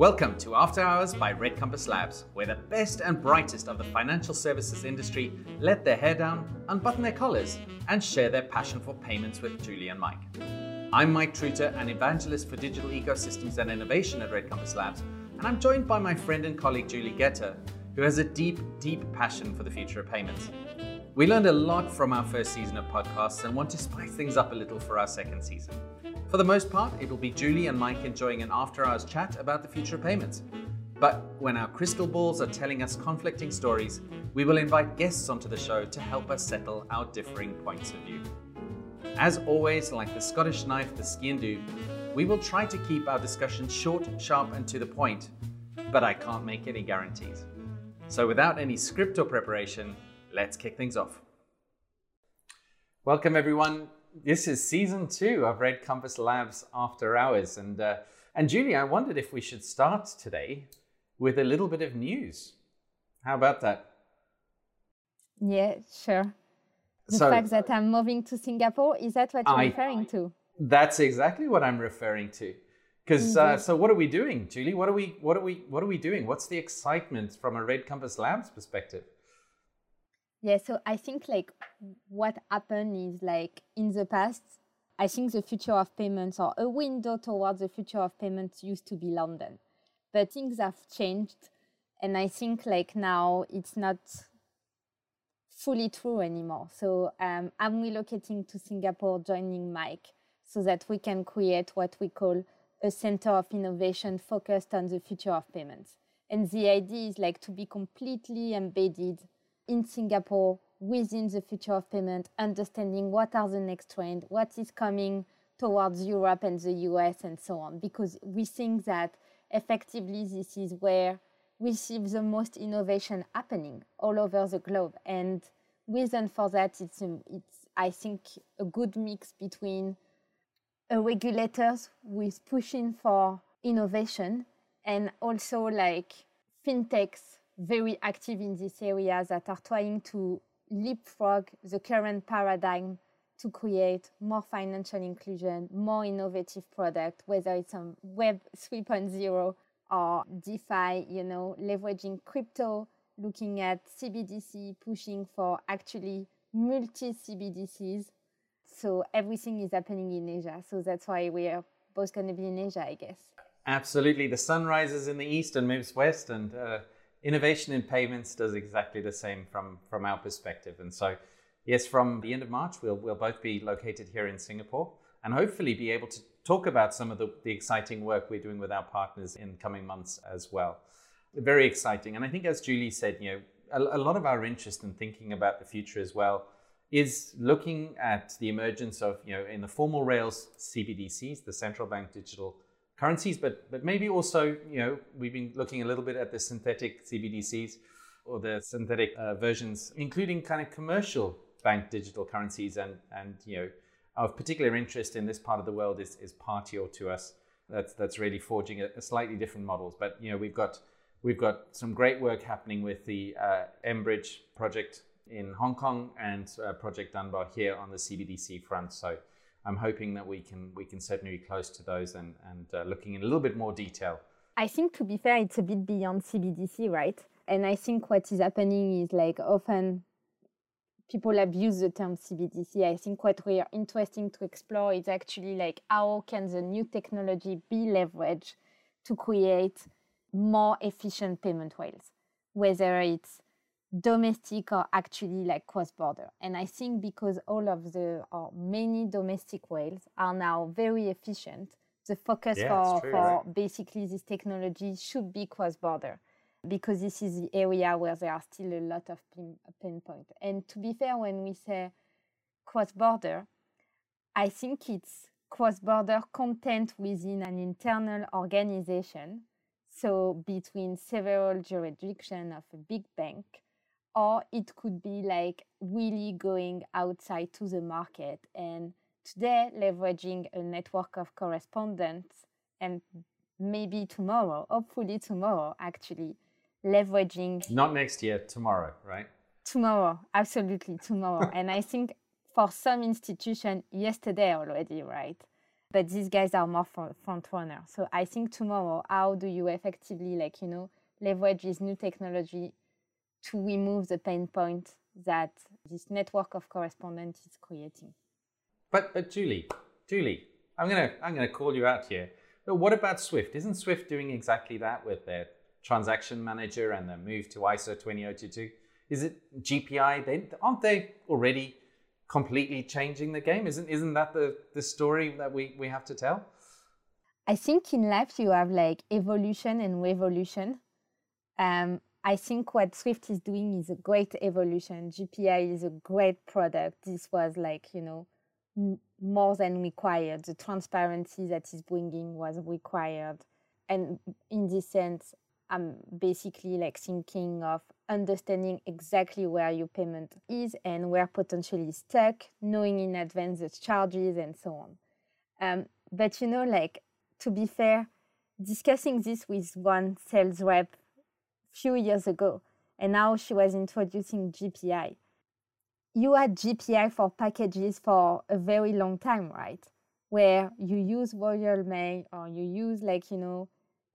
Welcome to After Hours by Red Compass Labs, where the best and brightest of the financial services industry let their hair down, unbutton their collars, and share their passion for payments with Julie and Mike. I'm Mike Truter, an evangelist for digital ecosystems and innovation at Red Compass Labs, and I'm joined by my friend and colleague Julie Getter, who has a deep, deep passion for the future of payments. We learned a lot from our first season of podcasts and want to spice things up a little for our second season. For the most part, it will be Julie and Mike enjoying an after hours chat about the future of payments. But when our crystal balls are telling us conflicting stories, we will invite guests onto the show to help us settle our differing points of view. As always, like the Scottish knife, the sgian-dubh, we will try to keep our discussion short, sharp, and to the point, but I can't make any guarantees. So without any script or preparation, let's kick things off. Welcome, everyone this is season two of Red Compass Labs After Hours. And, uh, and Julie, I wondered if we should start today with a little bit of news. How about that? Yeah, sure. The so, fact that I'm moving to Singapore, is that what you're I, referring to? That's exactly what I'm referring to. Because uh, so, what are we doing, Julie? What are we, what are we, what are we doing? What's the excitement from a Red Compass Labs perspective? Yeah, so I think like what happened is like in the past, I think the future of payments or a window towards the future of payments used to be London. But things have changed. And I think like now it's not fully true anymore. So um, I'm relocating to Singapore, joining Mike, so that we can create what we call a center of innovation focused on the future of payments. And the idea is like to be completely embedded in Singapore within the future of payment, understanding what are the next trends, what is coming towards Europe and the US and so on, because we think that effectively this is where we see the most innovation happening all over the globe. And reason for that, it's, um, it's I think, a good mix between regulators with pushing for innovation and also like fintechs very active in this area that are trying to leapfrog the current paradigm to create more financial inclusion, more innovative product, whether it's on Web 3.0 or DeFi, you know, leveraging crypto, looking at CBDC, pushing for actually multi CBDCs. So everything is happening in Asia. So that's why we are both going to be in Asia, I guess. Absolutely. The sun rises in the east and moves west. And uh, innovation in payments does exactly the same from, from our perspective. And so, yes, from the end of March, we'll, we'll both be located here in Singapore and hopefully be able to talk about some of the, the exciting work we're doing with our partners in coming months as well. Very exciting. And I think, as Julie said, you know, a, lot of our interest in thinking about the future as well is looking at the emergence of, you know, in the formal rails, CBDCs, the central bank digital currencies, but but maybe also you know we've been looking a little bit at the synthetic CBDCs or the synthetic uh, versions, including kind of commercial bank digital currencies, and and you know of particular interest in this part of the world is is Partior to us. That's that's really forging a, a slightly different models, but you know we've got we've got some great work happening with the uh, mBridge project in Hong Kong and uh, Project Dunbar here on the CBDC front. So I'm hoping that we can we can certainly be close to those and and uh, looking in a little bit more detail. I think to be fair, it's a bit beyond CBDC, right? And I think what is happening is like often people abuse the term CBDC. I think what we are interesting to explore is actually like how can the new technology be leveraged to create more efficient payment rails, whether it's domestic or actually like cross border. And I think because all of the or many domestic rails are now very efficient, the focus yeah, for, true, for right? basically this technology should be cross border because this is the area where there are still a lot of pin, pinpoint. And to be fair, when we say cross border, I think it's cross border content within an internal organization. So between several jurisdictions of a big bank or it could be like really going outside to the market. And today leveraging a network of correspondents and maybe tomorrow hopefully tomorrow actually leveraging not next year tomorrow right? Tomorrow absolutely tomorrow. And i think for some institution yesterday already right? But these guys are more front runner. So I think tomorrow, how do you effectively like, you know, leverage this new technology to remove the pain point that this network of correspondents is creating? But but Julie, Julie, I'm gonna I'm gonna call you out here. But what about Swift? Isn't Swift doing exactly that with their transaction manager and their move to ISO 20022? Is it GPI? They aren't they already completely changing the game? Isn't isn't that the, the story that we, we have to tell? I think in life you have like evolution and revolution. Um, I think what Swift is doing is a great evolution. GPI is a great product. This was like, you know, m- more than required. The transparency that is bringing was required. And in this sense, I'm basically like thinking of understanding exactly where your payment is and where potentially stuck, knowing in advance the charges and so on. Um, but you know, like to be fair, discussing this with one sales rep few years ago, and now she was introducing GPI. You had GPI for packages for a very long time, right? Where you use Royal Mail or you use like, you know,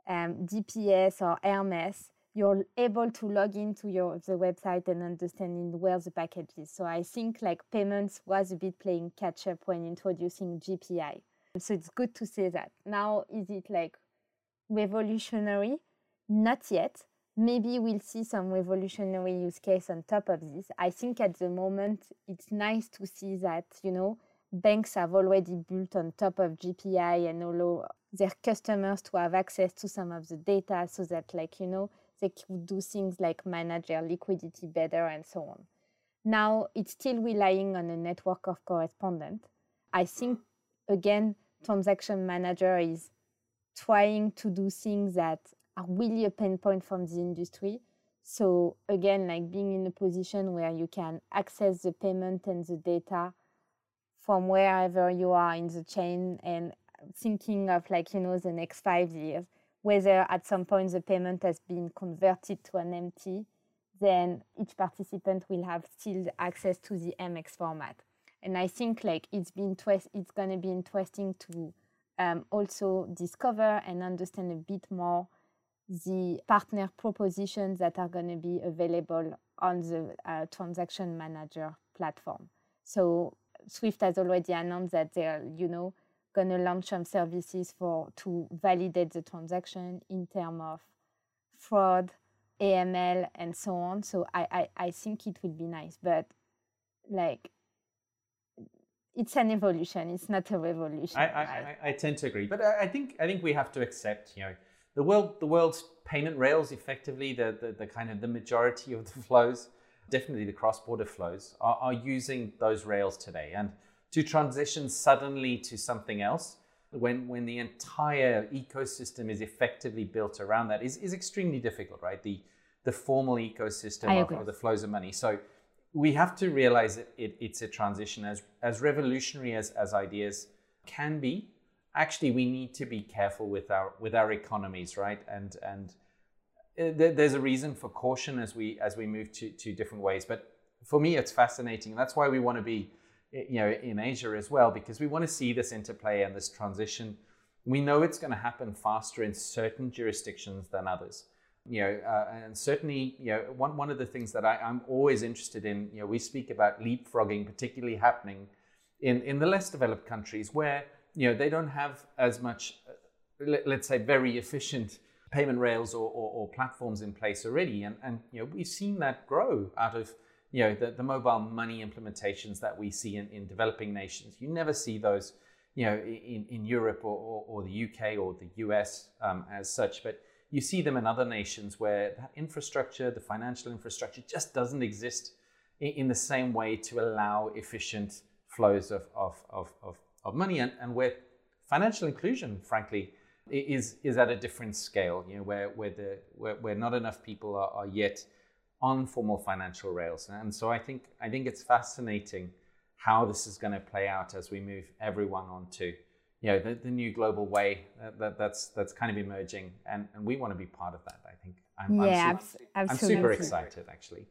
um, DPD or Hermes, you're able to log into your the website and understanding where the package is. So I think like payments was a bit playing catch up when introducing GPI. So it's good to say that. Now is it like revolutionary? Not yet. Maybe we'll see some revolutionary use case on top of this. I think at the moment it's nice to see that, you know, banks have already built on top of GPI and allow their customers to have access to some of the data so that like, you know, they could do things like manage their liquidity better and so on. Now it's still relying on a network of correspondents. I think again, transaction manager is trying to do things that are really a pain point from the industry. So again, like being in a position where you can access the payment and the data from wherever you are in the chain and thinking of like, you know, the next five years, whether at some point the payment has been converted to an MT, then each participant will have still access to the MX format. And I think like it's been twi- it's going to be interesting to um, also discover and understand a bit more the partner propositions that are going to be available on the uh, transaction manager platform. So Swift has already announced that they're, you know, going to launch some services for to validate the transaction in terms of fraud, AML, and so on. So I, I, I think it will be nice, but like it's an evolution. It's not a revolution. I, I, I, I tend to agree, but I, I think I think we have to accept, you know, the world the world's payment rails effectively the, the, the kind of the majority of the flows definitely the cross-border flows, are, are using those rails today. And to transition suddenly to something else, when, when the entire ecosystem is effectively built around that, is, is extremely difficult, right? The, the formal ecosystem of, of, the flows of money. So we have to realize that it, it's a transition as, as revolutionary as, as ideas can be. Actually, we need to be careful with our with our economies, right? And and uh, there's a reason for caution as we as we move to, to different ways. But for me, it's fascinating. That's why we want to be, you know, in Asia as well because we want to see this interplay and this transition. We know it's going to happen faster in certain jurisdictions than others. You know, uh, and certainly, you know, one one of the things that I, I'm always interested in. You know, we speak about leapfrogging, particularly happening in in the less developed countries where you know they don't have as much, uh, let, let's say, very efficient payment rails or, or, or, platforms in place already. And, and you know, we've seen that grow out of you know, the, the mobile money implementations that we see in, in developing nations. You never see those you know, in, in Europe or, or, or the UK or the US um, as such, but you see them in other nations where that infrastructure, the financial infrastructure, just doesn't exist in, in the same way to allow efficient flows of, of, of, of, of money and, and where financial inclusion, frankly, is is at a different scale. You know, where where the where, where not enough people are, are yet on formal financial rails. And so I think I think it's fascinating how this is going to play out as we move everyone onto you know the, the new global way that, that, that's that's kind of emerging and, and we want to be part of that i think i'm, yeah, I'm, super, I'm super excited actually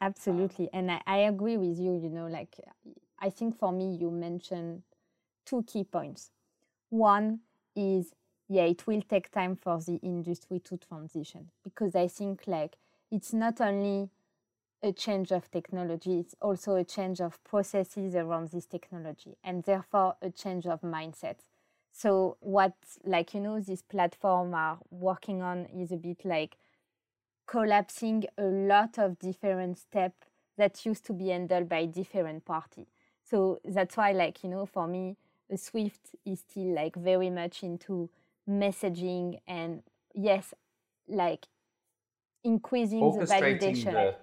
absolutely and I, I agree with you you know like i think for me you mentioned two key points One is yeah, it will take time for the industry to transition because I think like it's not only a change of technology, it's also a change of processes around this technology and therefore a change of mindset. So what like you know this platform are working on is a bit like collapsing a lot of different steps that used to be handled by different parties. So that's why like you know for me Swift is still like very much into messaging and yes like increasing the validation the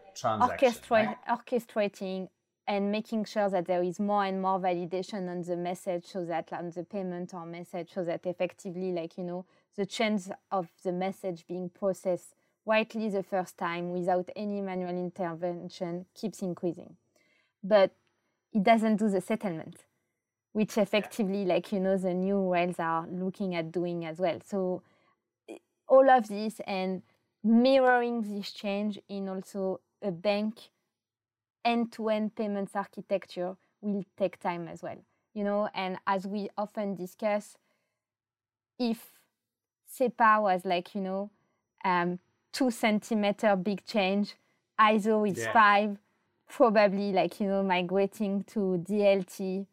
Orchestra- right? orchestrating and making sure that there is more and more validation on the message so that on the payment or message so that effectively like you know the chance of the message being processed rightly the first time without any manual intervention keeps increasing but it doesn't do the settlement which effectively like you know the new rails are looking at doing as well. So all of this and mirroring this change in also a bank end-to-end payments architecture will take time as well you know? And as we often discuss if SEPA was like you know um, two centimeter big change ISO is yeah. five probably like you know migrating to DLT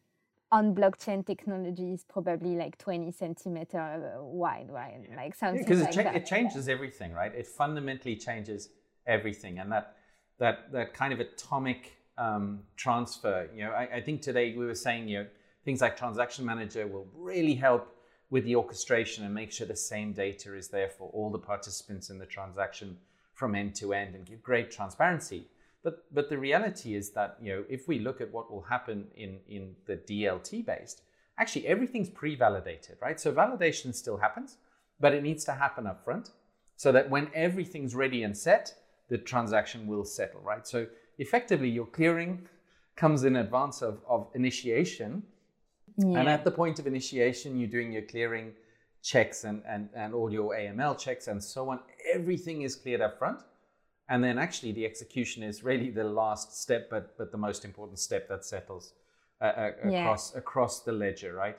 on blockchain technology is probably like 20 centimeter wide, right? Yeah. Like something because like it, cha- it changes everything, right? It fundamentally changes everything, and that that that kind of atomic um, transfer. You know, I, I, think today we were saying, you know, things like transaction manager will really help with the orchestration and make sure the same data is there for all the participants in the transaction from end to end and give great transparency. But but the reality is that you know if we look at what will happen in in the DLT based, actually everything's pre-validated, right? So validation still happens, but it needs to happen up front so that when everything's ready and set, the transaction will settle, right? So effectively your clearing comes in advance of, of initiation. Yeah. And at the point of initiation, you're doing your clearing checks and, and, and all your AML checks and so on. Everything is cleared up front and then actually the execution is really the last step but but the most important step that settles uh, uh, across across the ledger right?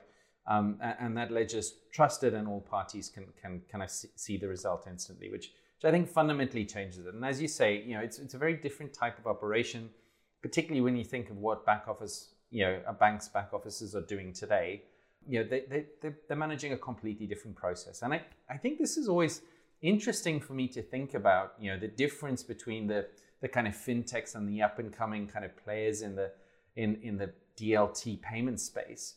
Um, and, and, that ledger is trusted and all parties can can kind of see the result instantly which which I think fundamentally changes it. And as you say you know it's it's a very different type of operation particularly when you think of what back office you know a bank's back offices are doing today. You know they, they, they're managing a completely different process. And I, I think this is always interesting for me to think about, you know, the difference between the the kind of fintechs and the up and coming kind of players in the in in the DLT payment space.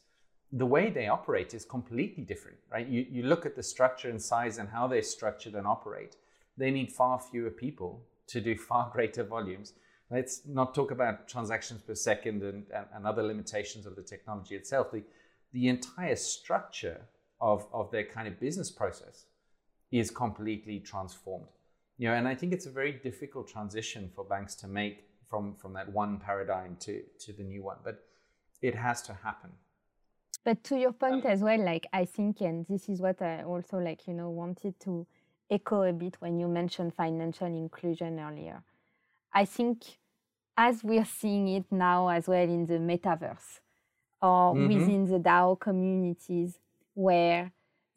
The way they operate is completely different, right? You you look at the structure and size and how they're structured and operate. They need far fewer people to do far greater volumes. Let's not talk about transactions per second and, and, and other limitations of the technology itself. The, the entire structure of, of their kind of business process is completely transformed. You know, and I think it's a very difficult transition for banks to make from from that one paradigm to to the new one, but it has to happen. But to your point um, as well, like I think, and this is what I also like, you know, wanted to echo a bit when you mentioned financial inclusion earlier. I think as we're seeing it now as well in the metaverse or mm-hmm. within the DAO communities where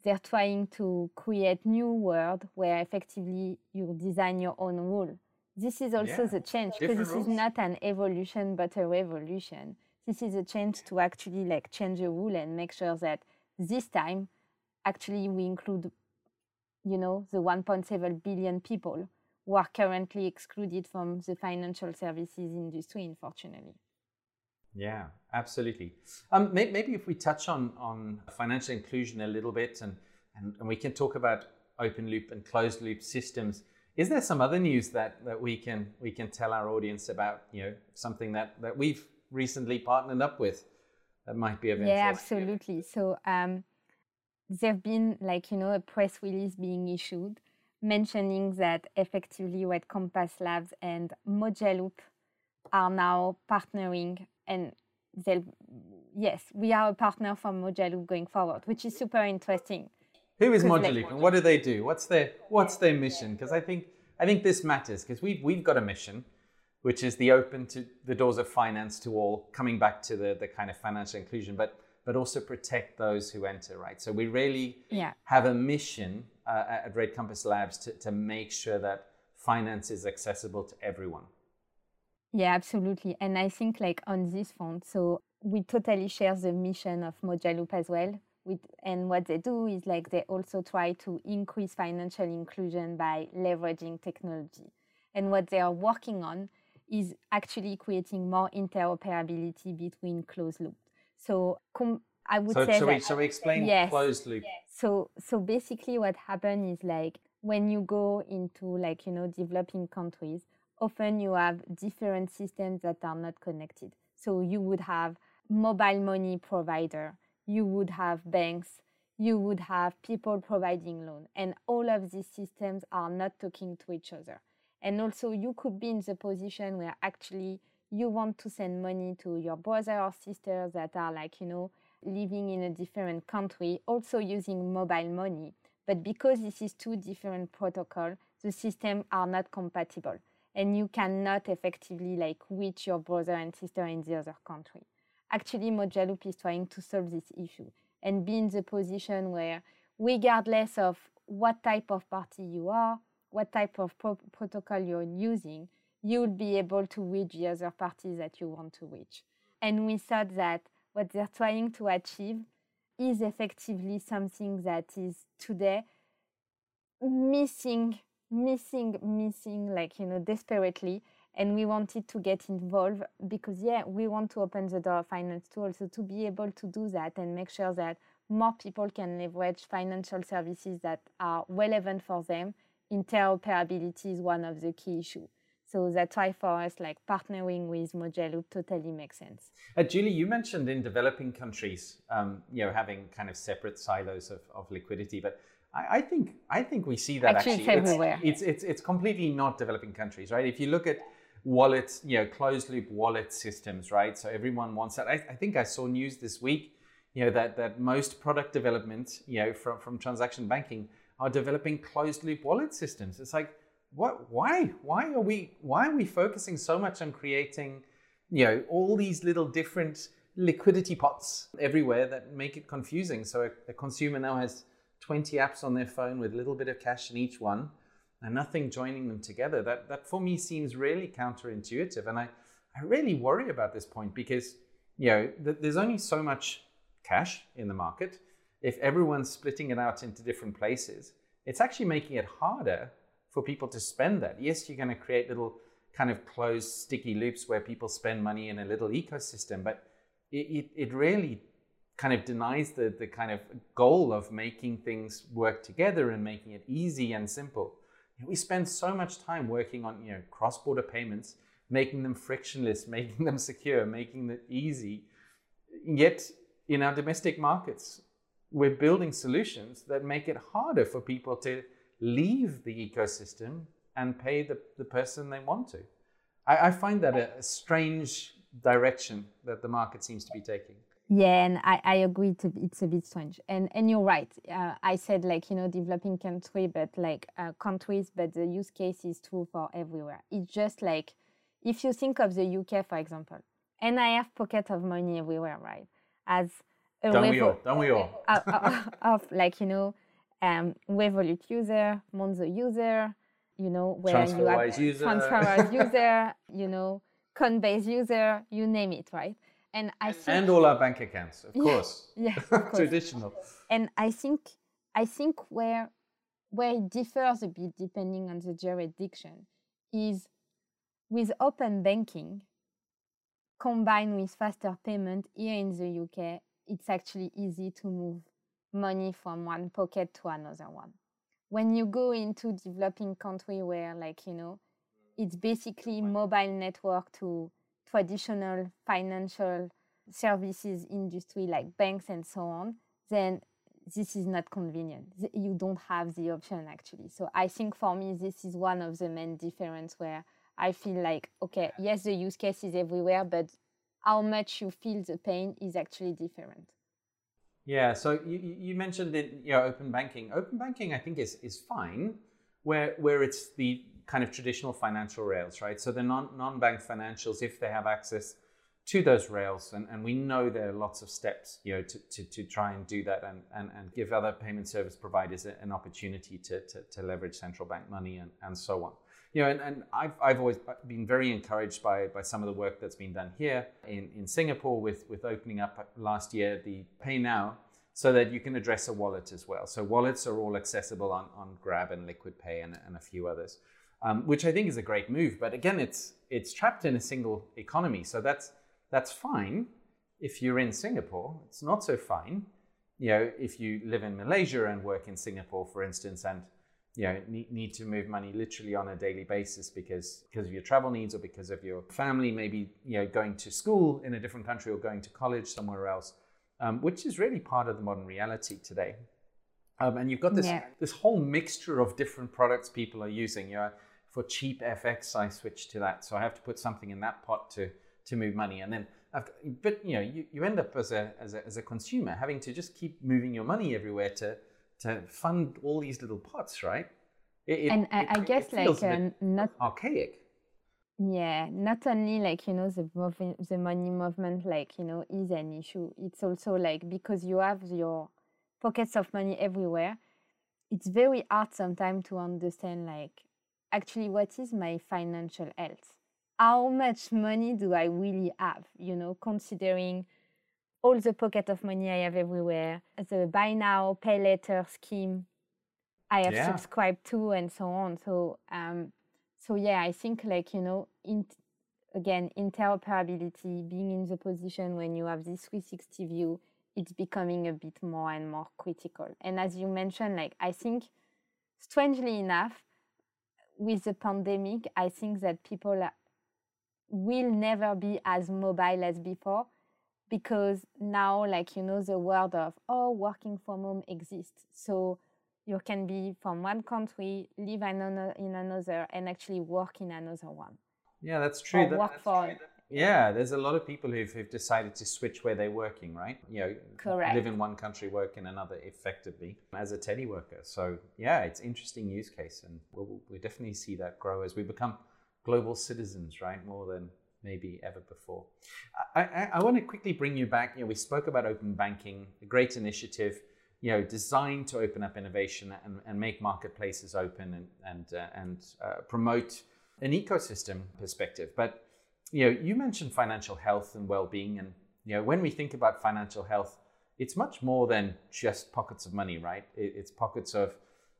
they're trying to create new world where effectively you design your own rule. This is also yeah. the change because this rules. is not an evolution but a revolution. This is a change to actually like change a rule and make sure that this time actually we include you know the 1.7 billion people who are currently excluded from the financial services industry unfortunately. Yeah, absolutely. Um, maybe, maybe if we touch on, on financial inclusion a little bit and, and, and we can talk about open loop and closed loop systems. Is there some other news that, that we can we can tell our audience about? You know, something that, that we've recently partnered up with that might be of interest. Yeah, absolutely. So um, there've been like you know a press release being issued mentioning that effectively what Compass Labs and Mojaloop are now partnering and they'll yes we are a partner for Mojaloop going forward which is super interesting who is like, and what do they do what's their what's their mission because i think i think this matters because we've we've got a mission which is the open to the doors of finance to all coming back to the the kind of financial inclusion but but also protect those who enter, right? So we really Yeah. have a mission uh, at Red Compass Labs to, to make sure that finance is accessible to everyone. Yeah, absolutely. And I think like on this front, so we totally share the mission of Mojaloop as well. With, and what they do is like they also try to increase financial inclusion by leveraging technology. And what they are working on is actually creating more interoperability between closed loop. So com- I would So, say so, that we, so we explain Yes. closed loop. so so basically what happens is like when you go into like you know developing countries often you have different systems that are not connected. So you would have mobile money provider you would have banks you would have people providing loan and all of these systems are not talking to each other. And also you could be in the position where actually you want to send money to your brother or sister that are like you know living in a different country also using mobile money. But because this is two different protocol the systems are not compatible and you cannot effectively like reach your brother and sister in the other country. Actually mojaloop is trying to solve this issue and be in the position where regardless of what type of party you are what type of pro- protocol you're using you'll be able to reach the other parties that you want to reach. And we thought that what they're trying to achieve is effectively something that is today missing missing missing like you know desperately and we wanted to get involved because yeah we want to open the door of finance to also to be able to do that and make sure that more people can leverage financial services that are relevant for them. Interoperability is one of the key issues so that's why for us like partnering with mojaloop totally makes sense. Uh, Julie, you mentioned in developing countries, um, you know, having kind of separate silos of, of liquidity, but I, I think I think we see that Actually, actually, it's everywhere. It's, it's it's completely not developing countries, right? If you look at wallets, you know, closed loop wallet systems, right? So everyone wants that. I, I think I saw news this week, you know, that that most product development, you know, from from transaction banking are developing closed loop wallet systems. It's like, what? Why? Why are we? Why are we focusing so much on creating? you know all these little different liquidity pots everywhere that make it confusing so a, a, consumer now has 20 apps on their phone with a little bit of cash in each one and nothing joining them together that that for me seems really counterintuitive. And i i really worry about this point because you know th- there's only so much cash in the market. If everyone's splitting it out into different places it's actually making it harder for people to spend that. Yes you're going to create little kind of closed sticky loops where people spend money in a little ecosystem but it, it, it really kind of denies the, the kind of goal of making things work together and making it easy and simple we spend so much time working on you know cross-border payments making them frictionless making them secure making it easy yet in our domestic markets we're building solutions that make it harder for people to leave the ecosystem and pay the, the person they want to. I, I find that a, a, strange direction that the market seems to be taking. Yeah, and I, I agree. It's a, it's a bit strange, and and you're right. Uh, I said like you know developing country, but like uh, countries, but the use case is true for everywhere. It's just like if you think of the UK, for example, and I have pocket of money everywhere, right? As a don't we all? Don't we all? of, of, of like you know, um, Revolut user, Monzo user, you know, where you have user. TransferWise user, you know, Coinbase user, you name it, right? And I think, and all our bank accounts, of Yeah, course. yeah, of course. Traditional. and I think I think where where it differs a bit depending on the jurisdiction is with open banking combined with faster payment here in the UK, it's actually easy to move money from one pocket to another one. When you go into developing country where like, you know, it's basically mobile network to traditional financial services industry like banks and so on, then this is not convenient. You don't have the option actually. So I think for me, this is one of the main difference where I feel like, okay, yes, the use case is everywhere, but how much you feel the pain is actually different. Yeah, so you, you mentioned it, you know, open banking. Open banking, I think, is, is fine where, where it's the kind of traditional financial rails, right? So the non, non-bank financials, if they have access to those rails. And, and we know there are lots of steps, you know, to, to, to try and do that and, and, and give other payment service providers an opportunity to, to, to leverage central bank money and, and so on. You know, and, and I've, I've always been very encouraged by, by some of the work that's been done here in, in Singapore with, with opening up last year the PayNow so that you can address a wallet as well. So wallets are all accessible on, on Grab and Liquid Pay and, and a few others, um, which I think is a great move. But again, it's it's trapped in a single economy. So that's that's fine if you're in Singapore. It's not so fine, you know, if you live in Malaysia and work in Singapore, for instance, and you know need, need to move money literally on a daily basis because because of your travel needs or because of your family, maybe you know going to school in a different country or going to college somewhere else, um, which is really part of the modern reality today. Um, and you've got this yeah. this whole mixture of different products people are using. You know, for cheap FX, I switch to that, so I have to put something in that pot to to move money. And then, but you know, you, you end up as a, as a, as a consumer having to just keep moving your money everywhere to, to fund all these little pots, right? It, and I, I guess like uh, not archaic. Yeah, not only like you know the mov- the money movement like you know is an issue. It's also like because you have your pockets of money everywhere. It's very hard sometimes to understand like actually what is my financial health how much money do I really have, you know, considering all the pocket of money I have everywhere, the buy now, pay later scheme I have yeah. subscribed to, and so on. So, um, so yeah, I think like you know, in, again, interoperability, being in the position when you have this 360 view, it's becoming a bit more and more critical. And as you mentioned, like I think, strangely enough, with the pandemic, I think that people will never be as mobile as before because now like you know the world of oh working from home exists. So you can be from one country live in another, in another and actually work in another one. Yeah that's true. Or work that's for true. Yeah there's a lot of people who've, who've decided to switch where they're working right you know Correct. live in one country work in another effectively as a teleworker so yeah it's interesting use case and we'll, we'll definitely see that grow as we become global citizens, right? More than maybe ever before. I, I, I want to quickly bring you back. You know, we spoke about open banking, a great initiative, you know, designed to open up innovation and, and make marketplaces open and and uh, and uh, promote an ecosystem perspective. But you know, you mentioned financial health and well-being, and you know, when we think about financial health, it's much more than just pockets of money, right? It's pockets of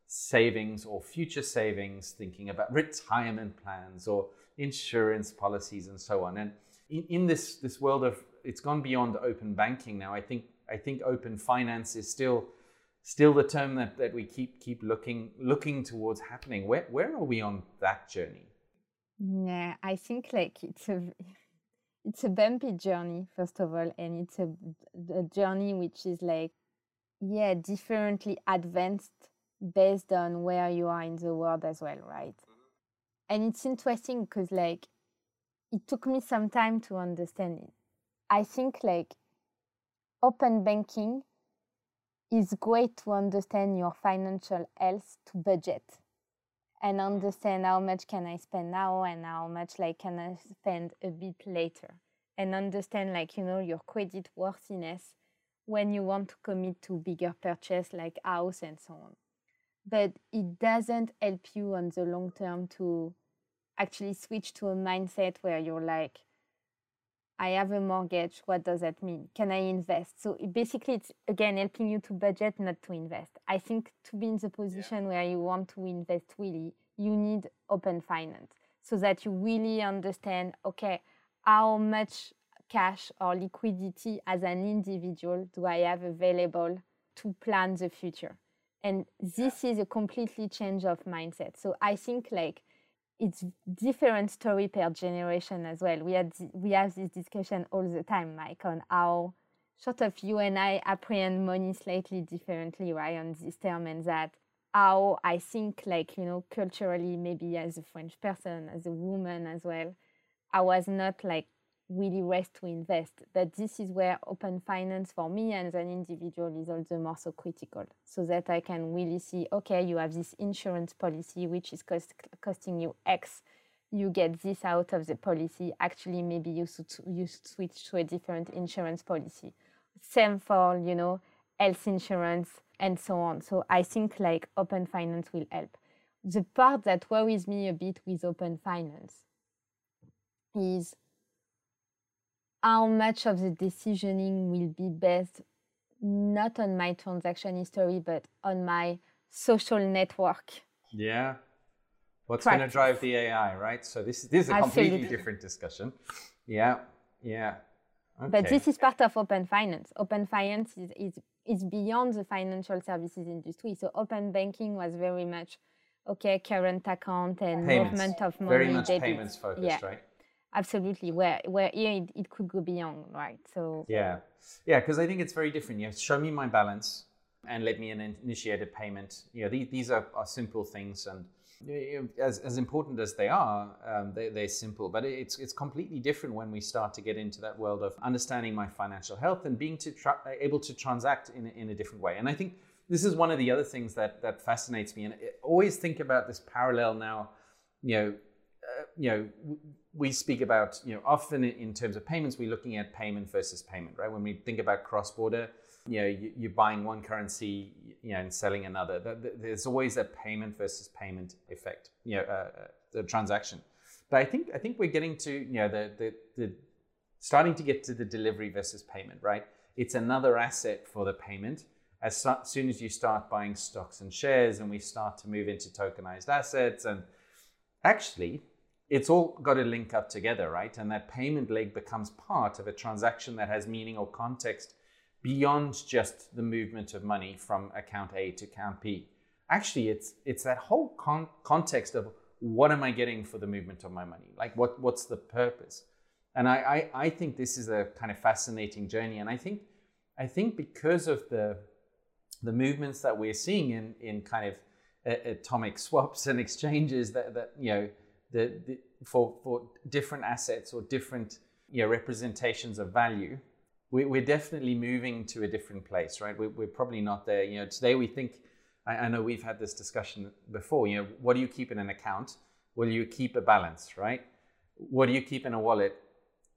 savings or future savings, thinking about retirement plans or insurance policies and so on. And in, in this this world of it's gone beyond open banking now. I think I think open finance is still still the term that, that we keep keep looking looking towards happening. Where where are we on that journey? Yeah, I think like it's a it's a bumpy journey first of all, and it's a, a journey which is like yeah differently advanced based on where you are in the world as well, right? And it's interesting because like it took me some time to understand it. I think like open banking is great to understand your financial health to budget and understand how much can I spend now and how much like can I spend a bit later. And understand like you know your credit worthiness when you want to commit to bigger purchase like house and so on. But it doesn't help you on the long term to actually switch to a mindset where you're like i have a mortgage what does that mean? Can i invest? So basically it's again helping you to budget not to invest. I think to be in the position yeah. where you want to invest really you need open finance so that you really understand okay how much cash or liquidity as an individual do i have available to plan the future? And this is a completely change of mindset. So i think like it's different story per generation as well. We had we have this discussion all the time mike on how sort of you and i apprehend money slightly differently right on this term and that how i think like you know culturally maybe as a french person as a woman as well i was not like really raised to invest. But this is where open finance for me as an individual is all the more so critical so that I can really see okay, you have this insurance policy which is cost, costing you X. you get this out of the policy. Actually, maybe you should you switch to a different insurance policy. Same for you know health insurance and so on. So I think like open finance will help. The part that worries me a bit with open finance is how much of the decisioning will be based not on my transaction history but on my social network. Yeah. What's going to drive the AI, right? So this, this is a Absolutely. completely different discussion. Yeah, yeah. Okay. But this is part of open finance. Open finance is, is, is beyond the financial services industry. So open banking was very much, okay, current account and payments. movement of money. Very much debit. payments focused, yeah. right? Absolutely. Where where here it, it could go beyond, right? So yeah, yeah, because I think it's very different. You have to show me my balance and let me initiate a payment. You know, these, these are, are simple things and as, as important as they are, um, they, they're simple, but it's, it's completely different when we start to get into that world of understanding my financial health and being to tra- able to transact in, in a different way. And I think this is one of the other things that, that fascinates me. And I always think about this parallel now, you know, uh, you know, we speak about, you know, often in terms of payments, we're looking at payment versus payment, right? When we think about cross border, you know, you, are buying one currency, you know, and selling another. There's always a payment versus payment effect, you know, uh, uh, the transaction. But I think I think we're getting to, you know, the, the the starting to get to the delivery versus payment, right? It's another asset for the payment. As so, soon as you start buying stocks and shares, and we start to move into tokenized assets, and actually, it's all got to link up together, right? And that payment leg becomes part of a transaction that has meaning or context beyond just the movement of money from account A to account B. Actually, it's it's that whole con- context of what am I getting for the movement of my money? Like what what's the purpose? And I, I, I think this is a kind of fascinating journey. And I think I think because of the the movements that we're seeing in in kind of atomic swaps and exchanges that, that you know the, the for for different assets or different you know representations of value we're definitely moving to a different place, right? We're, probably not there. You know, today we think, I, know we've had this discussion before, you know, what do you keep in an account? Will you keep a balance, right? What do you keep in a wallet?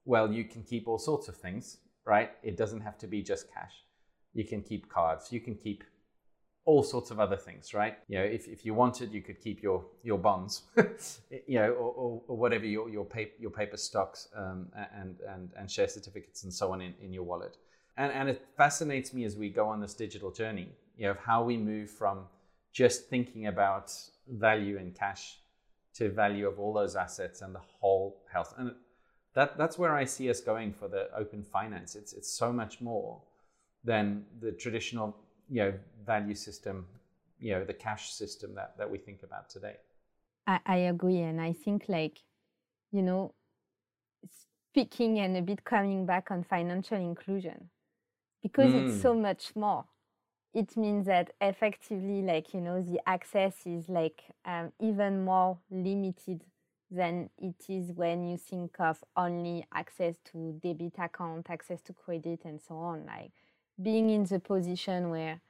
Well, you can keep all sorts of things, right? It doesn't have to be just cash. You can keep cards, you can keep all sorts of other things, right? You know, if, if you wanted, you could keep your your bonds, you know, or, or, or, whatever your your paper your paper stocks um, and and and share certificates and so on in, in your wallet. And and it fascinates me as we go on this digital journey, you know, of how we move from just thinking about value in cash to value of all those assets and the whole health. And that that's where I see us going for the open finance. It's it's so much more than the traditional you know value system you know the cash system that that we think about today i, I agree and i think like you know speaking and a bit coming back on financial inclusion because mm. it's so much more it means that effectively like you know the access is like um, even more limited than it is when you think of only access to debit account access to credit and so on like being in the position where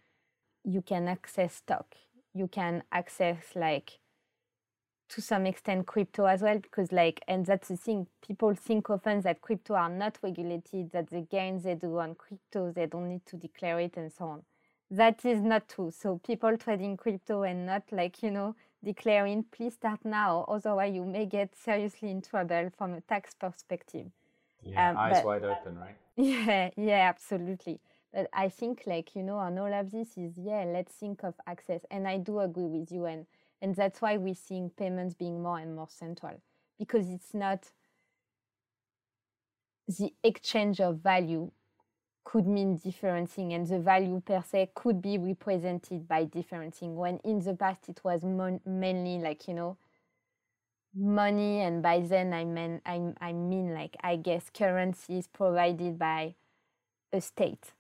you can access stock, you can access like to some extent crypto as well because like and that's the thing people think often that crypto are not regulated that the gains they do on crypto they don't need to declare it and so on. That is not true. So people trading crypto and not like you know declaring please start now otherwise you may get seriously in trouble from a tax perspective. Yeah um, eyes but, wide open right? Yeah yeah absolutely but I think like, you know, on all of this is, yeah, let's think of access. And I do agree with you. And, and that's why we're seeing payments being more and more central because it's not the exchange of value could mean different thing and the value per se could be represented by different thing when in the past it was mon- mainly like you know money and by then i mean I, I mean like i guess currencies provided by a state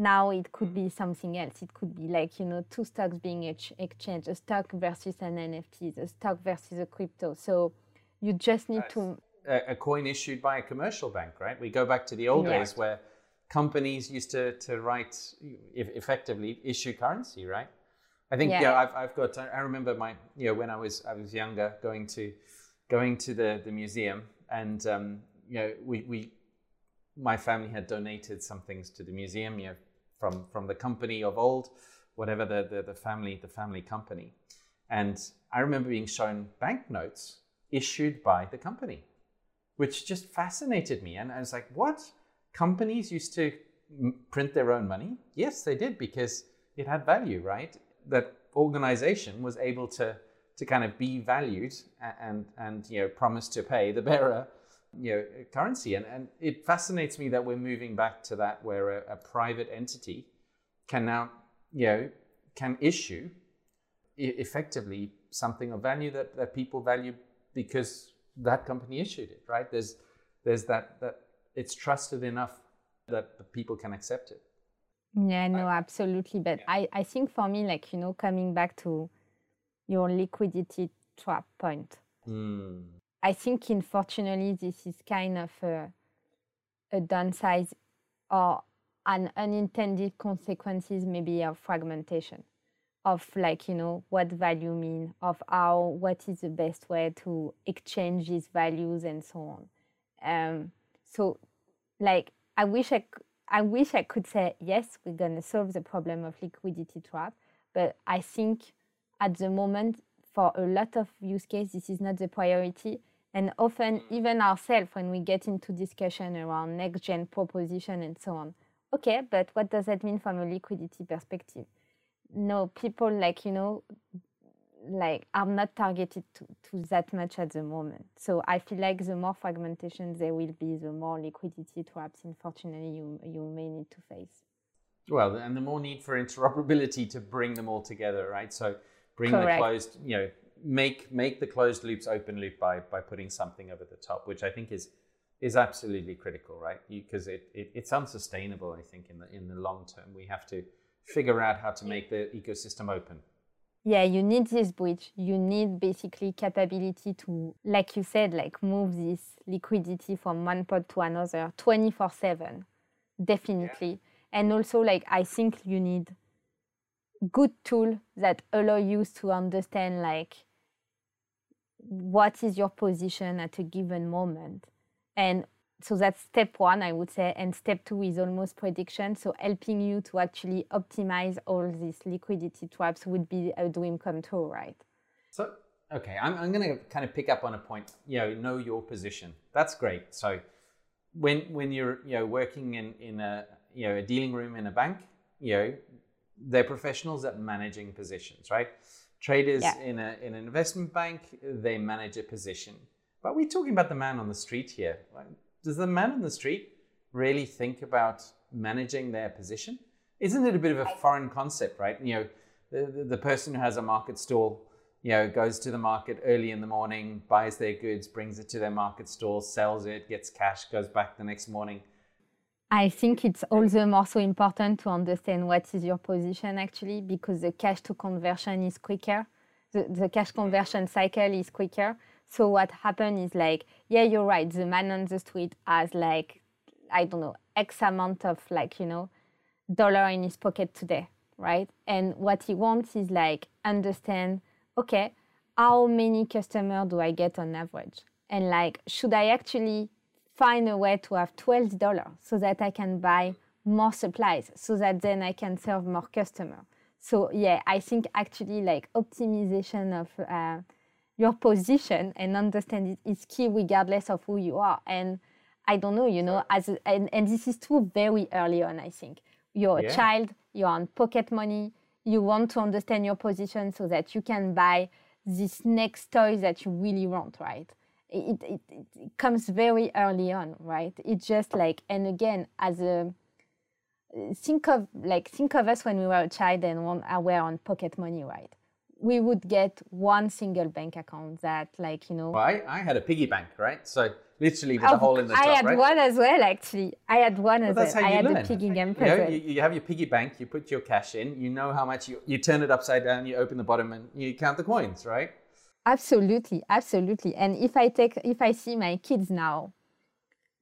now it could be something else. It could be like you know two stocks being ex- exchanged a stock versus an nft a stock versus a crypto. So you just need to a, coin issued by a commercial bank right? We go back to the old yeah. days where companies used to, to write effectively issue currency right? I think yeah, yeah I've, I've got i remember my you know when i was i was younger going to going to the, the museum and um, you know we, we my family had donated some things to the museum you know from from the company of old whatever the, the, the family the family company. And i remember being shown banknotes issued by the company which just fascinated me. And i was like what? Companies used to print their own money? Yes they did because it had value right? That organization was able to to kind of be valued and and you know promise to pay the bearer you know currency. And and it fascinates me that we're moving back to that where a, a private entity can now you know can issue effectively something of value that, that people value because that company issued it right? There's there's that that it's trusted enough that the people can accept it. Yeah no absolutely. But i i think for me like you know coming back to your liquidity trap point mm. I think, unfortunately, this is kind of a, a downside or an unintended consequences, maybe of fragmentation, of like you know what value mean, of how what is the best way to exchange these values and so on. Um, so, like I wish I, I wish I could say yes, we're gonna solve the problem of liquidity trap, but I think at the moment for a lot of use cases, this is not the priority and often, mm. even ourselves, when we get into discussion around next gen proposition and so on, okay, but what does that mean from a liquidity perspective? No, people like, you know, like are not targeted to, to that much at the moment. So I feel like the more fragmentation there will be, the more liquidity traps, unfortunately, you, you may need to face. Well, and the more need for interoperability to bring them all together, right? So bring Correct. the closed, you know, make make the closed loops open loop by by putting something over the top, which I think is is absolutely critical, right? Because it, it, it's unsustainable. I think in the in the long term, we have to figure out how to make the ecosystem open. Yeah, you need this bridge. You need basically capability to, like you said, like move this liquidity from one pod to another 24 7, definitely. Yeah. And also, like, I think you need good tool that allow you to understand like what is your position at a given moment? And so that's step one i would say and step two is almost prediction. So helping you to actually optimize all these liquidity traps would be a dream come true right? So okay i'm, I'm going to kind of pick up on a point you know know your position. That's great. So when when you're you know working in in a you know a dealing room in a bank you know they're professionals at managing positions right Traders yeah. in, a, in an investment bank, they manage a position. But we're talking about the man on the street here. Does the man on the street really think about managing their position? Isn't it a bit of a foreign concept, right? You know, the, the, the person who has a market stall, you know, goes to the market early in the morning, buys their goods, brings it to their market stall, sells it, gets cash, goes back the next morning. I think it's also more so important to understand what is your position actually, because the cash to conversion is quicker. The, the cash conversion cycle is quicker. So what happened is like, yeah, you're right. The man on the street has like, I don't know, X amount of like, you know, dollar in his pocket today, right? And what he wants is like understand, okay, how many customers do I get on average? And like, should I actually find a way to have $12 so that I can buy more supplies so that then I can serve more customers. So yeah, I think actually like optimization of uh, your position and understand it is key regardless of who you are. And I don't know, you know, as a, and, and this is true very early on, I think. You're yeah. a child, you're on pocket money, you want to understand your position so that you can buy this next toy that you really want, right? It, it, it comes very early on, right? It's just like, and again, as a think of like think of us when we were a child and one, uh, were on pocket money, right? We would get one single bank account that, like you know. Well, I, I had a piggy bank, right? So literally with a hole in the top, I had right? one as well, actually. I had one well, as well. I had learn. a piggy bank. You, know, you, you, have your piggy bank. You put your cash in. You know how much you you turn it upside down. You open the bottom and you count the coins, right? Absolutely, absolutely. And if I take, if I see my kids now,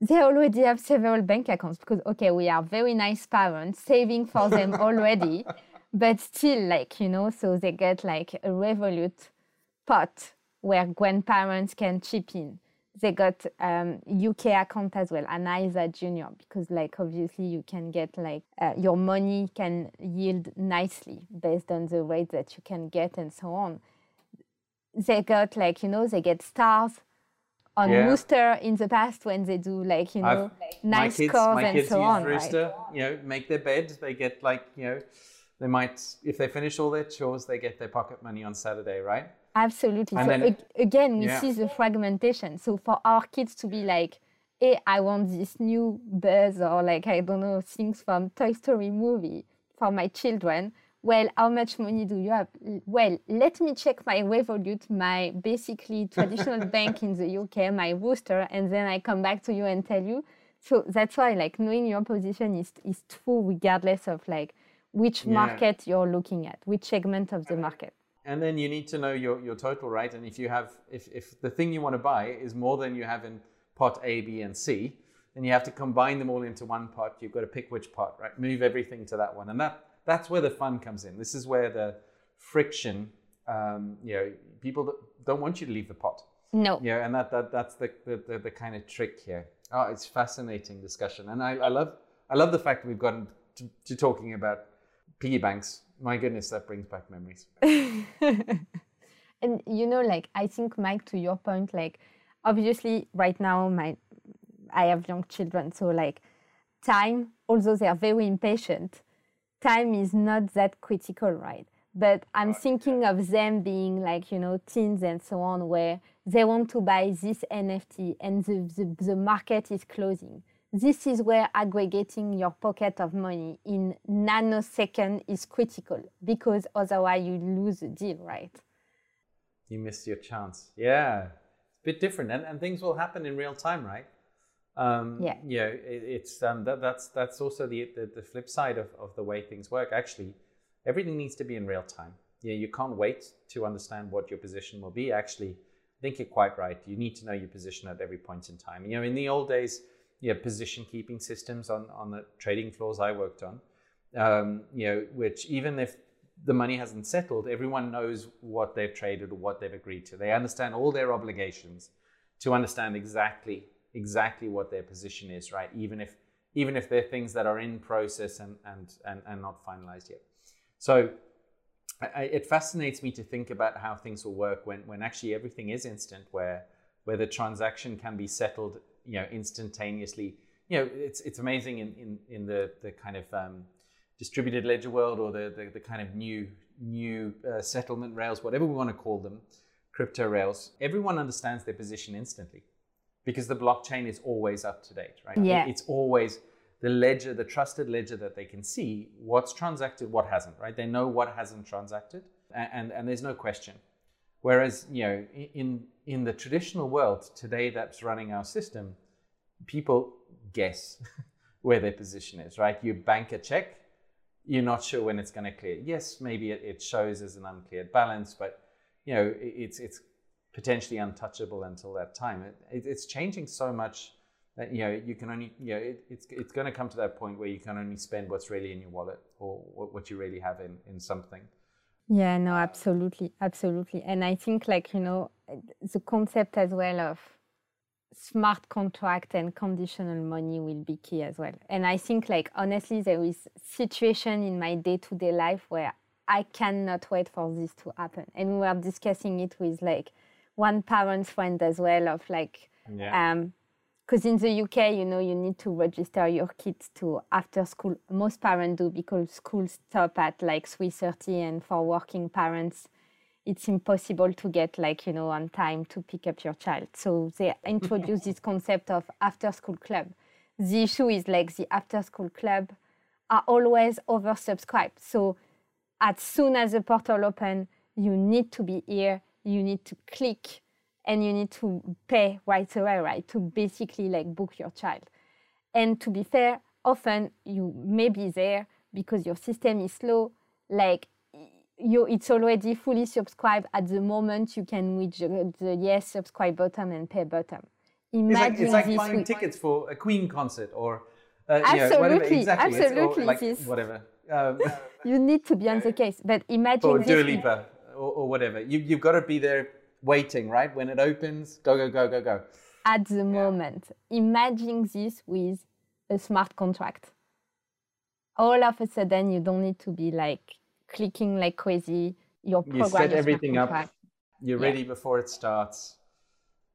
they already have several bank accounts because okay, we are very nice parents, saving for them already, but still, like you know, so they get like a Revolut pot where grandparents can chip in. They got um, UK account as well, an ISA Junior, because like obviously you can get like uh, your money can yield nicely based on the rate that you can get and so on. They got like you know they get stars on Yeah. Rooster in the past when they do like you know I've- nice kids, scores my and kids so on. right? Rooster, you know, make their bed. They get like, you know, they might, if they finish all their chores, they get their pocket money on Saturday, right? Absolutely. And so then- again, we Yeah. see the fragmentation. So for our kids to be like, hey, I want this new buzz or like, I don't know, things from Toy Story movie for my children. Well, how much money do you have? Well, let me check my Revolut, my basically traditional bank in the UK, my Rooster, and then I come back to you and tell you. So that's why like knowing your position is, is true regardless of like which Yeah. market you're looking at, which segment of the market. And then you need to know your, your total, right? And if you have, if, if the thing you want to buy is more than you have in pot A, B, and C, then you have to combine them all into one pot. You've got to pick which pot, right? Move everything to that one. And that, that's where the fun comes in. This is where the friction, um, you know, people don't want you to leave the pot. No. Yeah, and that, that that's the, the, the, the kind of trick here. Oh, it's fascinating discussion, and I, I love I love the fact that we've gotten to, to talking about piggy banks. My goodness, that brings back memories. and you know like i think mike to your point like obviously right now my i have young children so like time although they are very impatient time is not that critical right? But i'm thinking of them being like you know teens and so on where they want to buy this nft and the, the, the market is closing. This is where aggregating your pocket of money in nanosecond is critical because otherwise you lose the deal right? You missed your chance. Yeah, it's a bit different, and, and things will happen in real time, right? Um, Yeah. Yeah, it, it's um, that, that's that's also the, the the flip side of, of the way things work. Actually, everything needs to be in real time. Yeah, you can't wait to understand what your position will be. Actually, I think you're quite right. You need to know your position at every point in time. You know, in the old days, you have position keeping systems on on the trading floors I worked on. Um, you know, which even if the money hasn't settled, everyone knows what they've traded or what they've agreed to. They understand all their obligations to understand exactly exactly what their position is, right? Even if even if they're things that are in process and and and, and not finalized yet. So I, it fascinates me to think about how things will work when when actually everything is instant, where where the transaction can be settled, you know, instantaneously. You know, it's it's amazing in in, in the the kind of um, distributed ledger world or the, the, the kind of new new uh, settlement rails, whatever we want to call them, crypto rails, everyone understands their position instantly because the blockchain is always up to date, right? Yeah. It's always the ledger, the trusted ledger that they can see what's transacted, what hasn't, right? They know what hasn't transacted, and, and, and there's no question. Whereas, you know, in in the traditional world today that's running our system, people guess where their position is, right? You bank a check, you're not sure when it's going to clear. Yes, maybe it, it shows as an uncleared balance, but you know it's it's potentially untouchable until that time. It, it, it's changing so much that you know you can only you know it, it's it's going to come to that point where you can only spend what's really in your wallet or what, you really have in in something. Yeah, no, absolutely, absolutely. And I think, like, you know, the concept as well of smart contract and conditional money will be key as well. And I think, like, honestly, there is situation in my day-to-day life where I cannot wait for this to happen. And we were discussing it with like one parent's friend as well of like Yeah. um, because in the UK, you know, you need to register your kids to after school. Most parents do because schools stop at like 3.30 and for working parents, it's impossible to get like, you know, on time to pick up your child. So they introduce this concept of after school club. The issue is like the after school club are always oversubscribed. So as soon as the portal open, you need to be here, you need to click and you need to pay right away, right? To basically like book your child. And to be fair, often you may be there because your system is slow. Like you, it's already fully subscribed at the moment you can reach the, yes subscribe button and pay button. It's Imagine like, it's like buying week. tickets for a Queen concert or uh, you know, whatever. Absolutely, Exactly. It's- absolutely, like whatever. Um, You need to be on the case. But imagine or Dua Lipa or, whatever. You, you've got to be there waiting, right? When it opens, go, go, go, go, go. At the moment, imagine this with a smart contract. All of a sudden, you don't need to be like clicking like crazy. Your You set everything up. You're ready before it starts,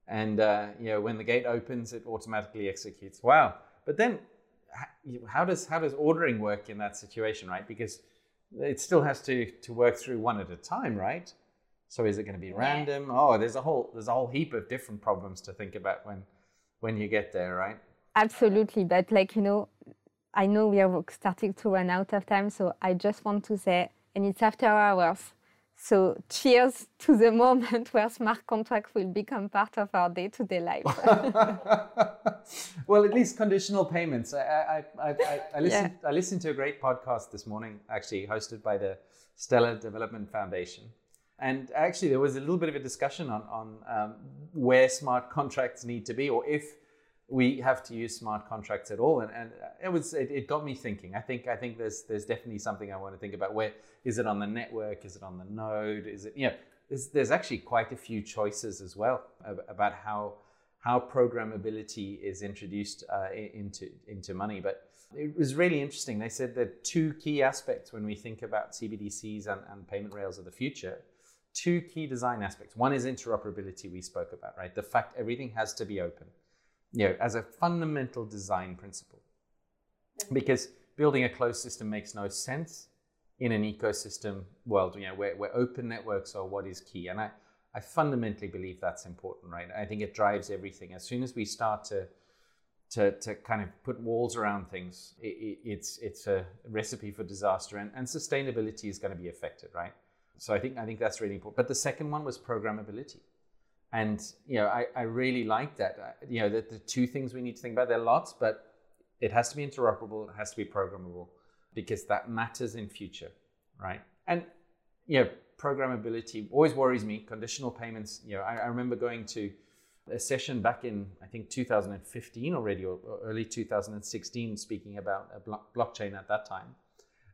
and uh, you know when the gate opens, it automatically executes. Wow! But then, how does how does ordering work in that situation, right? Because it still has to to work through one at a time, right? So is it going to be random? Oh, there's a whole there's a whole heap of different problems to think about when when you get there, right? Absolutely, but like you know, I know we are starting to run out of time, so I just want to say, and it's after hours. So cheers to the moment where smart contracts will become part of our day-to-day life. well, at least conditional payments. I, I, I, I, listened, yeah. I listened to a great podcast this morning, actually hosted by the Stellar Development Foundation. And actually, there was a little bit of a discussion on, on um, where smart contracts need to be, or if we have to use smart contracts at all. And, and it was it, it, got me thinking. I think I think there's there's definitely something I want to think about. Where is it on the network? Is it on the node? Is it you know? There's, there's actually quite a few choices as well about how how programmability is introduced uh, into into money. But it was really interesting. They said that two key aspects when we think about CBDCs and, and payment rails of the future. Two key design aspects. One is interoperability, we spoke about, right? The fact everything has to be open you know, as a fundamental design principle. Because building a closed system makes no sense in an ecosystem world, you know, where, where open networks are what is key. And I, I fundamentally believe that's important, right? I think it drives everything. As soon as we start to to, to kind of put walls around things, it, it, it's it's a recipe for disaster, and, and sustainability is going to be affected, right? So I think I think that's really important. But the second one was programmability. And you know, I, I really like that. You know, that the two things we need to think about. There are lots, but it has to be interoperable. It has to be programmable because that matters in future, right? And you know, programmability always worries me. Conditional payments. You know, I, I remember going to a session back in I think 2015 already or, or early 2016, speaking about blo- blockchain at that time,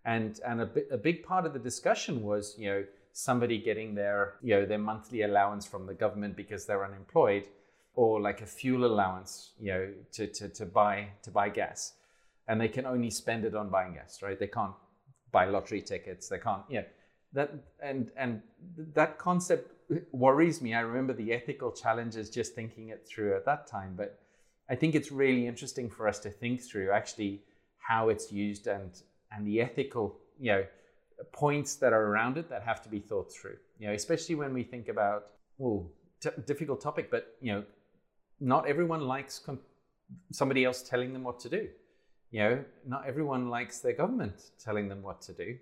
and and a, a big part of the discussion was you know somebody getting their you know their monthly allowance from the government because they're unemployed or like a fuel allowance you know to, to, to buy to buy gas. And they can only spend it on buying gas right? They can't buy lottery tickets. They can't yeah that and and that concept worries me. I remember the ethical challenges just thinking it through at that time but i think it's really interesting for us to think through actually how it's used and and the ethical you know points that are around it that have to be thought through. You know, especially when we think about oh, t- difficult topic, but you know, not everyone likes com- somebody else telling them what to do. You know, not everyone likes their government telling them what to do.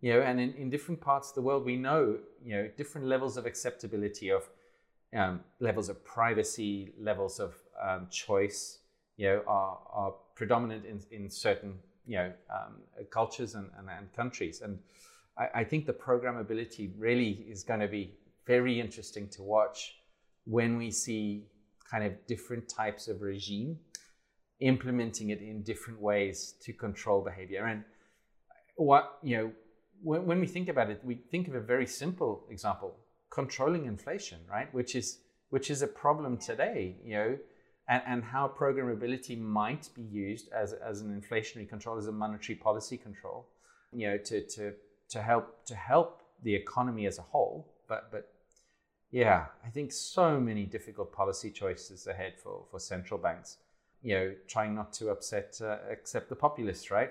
You know, and in, in different parts of the world, we know you know different levels of acceptability of um, levels of privacy, levels of um, choice. You know, are are predominant in in certain you know um, cultures and, and, and, countries. And I, I, think the programmability really is going to be very interesting to watch when we see kind of different types of regime implementing it in different ways to control behavior. And what you know, when, when we think about it, we think of a very simple example: controlling inflation, right? Which is which is a problem today. You know and, and how programmability might be used as, as an inflationary control, as a monetary policy control, you know, to, to, to help to help the economy as a whole. But but yeah, I think so many difficult policy choices ahead for, for central banks. You know, trying not to upset uh, accept the populists, right?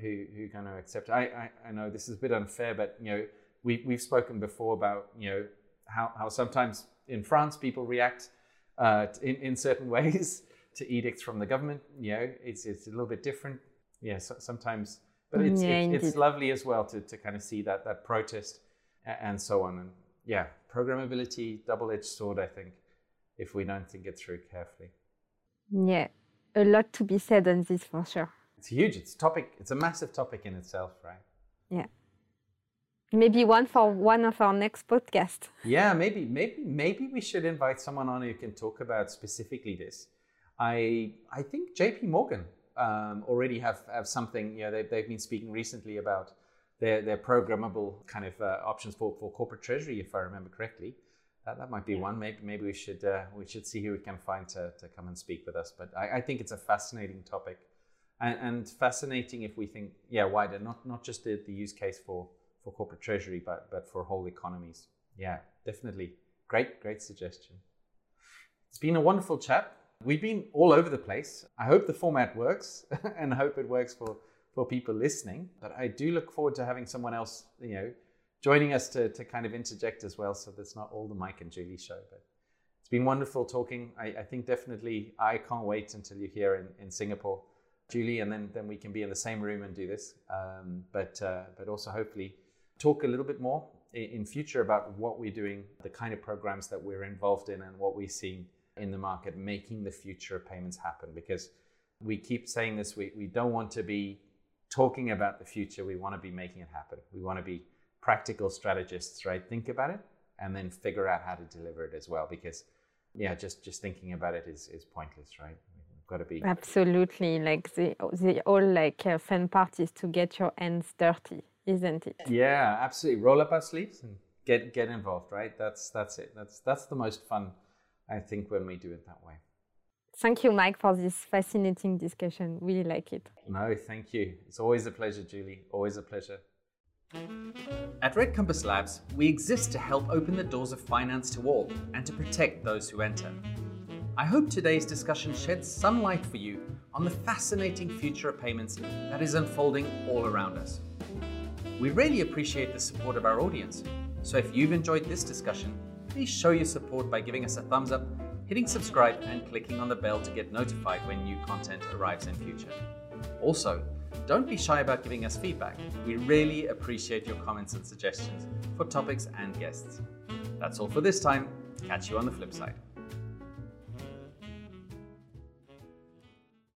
Who who going to accept? I, I I know this is a bit unfair, but you know, we we've spoken before about you know how how sometimes in France people react uh, in, in certain ways to edicts from the government. You know, it's, it's a little bit different. Yeah, so, sometimes, but it's, yeah, it's, it's, lovely as well to, to kind of see that, that protest and so on. And yeah, programmability, double edged sword, I think, if we don't think it through carefully. Yeah, a lot to be said on this for sure. It's huge. It's a topic. It's a massive topic in itself, right? Yeah maybe one for one of our next podcast. Yeah, maybe, maybe, maybe we should invite someone on who can talk about specifically this. I, I think JP Morgan um, already have, have something. You know, they've, they've been speaking recently about their, their programmable kind of uh, options for, for corporate treasury, if I remember correctly. that, that might be one. Maybe maybe we should uh, we should see who we can find to, to come and speak with us. But I, I think it's a fascinating topic, and, and, fascinating if we think yeah wider, not not just the, the use case for for corporate treasury, but but for whole economies. Yeah, definitely. Great great suggestion. It's been a wonderful chat. We've been all over the place. I hope the format works, and I hope it works for for people listening. But I do look forward to having someone else, you know joining us to, to kind of interject as well. So that's not all the Mike and Julie show, but it's been wonderful talking. I, I think definitely I can't wait until you're here in, in Singapore, Julie, and then, then we can be in the same room and do this. Um, but, uh, but also hopefully talk a little bit more in, future about what we're doing, the kind of programs that we're involved in and what we're seeing in the market, making the future of payments happen. Because we keep saying this, we, we don't want to be talking about the future. We want to be making it happen. We want to be practical strategists, right, think about it and then figure out how to deliver it as well. Because yeah, just just thinking about it is is pointless, right? We've got to be absolutely like the the all like uh, fun part is to get your hands dirty, isn't it? Yeah, absolutely. Roll up our sleeves and get get involved, right? That's that's it. That's that's the most fun, I think, when we do it that way. Thank you, Mike, for this fascinating discussion. Really like it. No, thank you. It's always a pleasure, Julie. Always a pleasure. At Red Compass Labs, we exist to help open the doors of finance to all and to protect those who enter. I hope today's discussion sheds some light for you on the fascinating future of payments that is unfolding all around us. We really appreciate the support of our audience, so if you've enjoyed this discussion, please show your support by giving us a thumbs up, hitting subscribe, and clicking on the bell to get notified when new content arrives in future. Also, don't be shy about giving us feedback. We really appreciate your comments and suggestions for topics and guests. That's all for this time. Catch you on the flip side.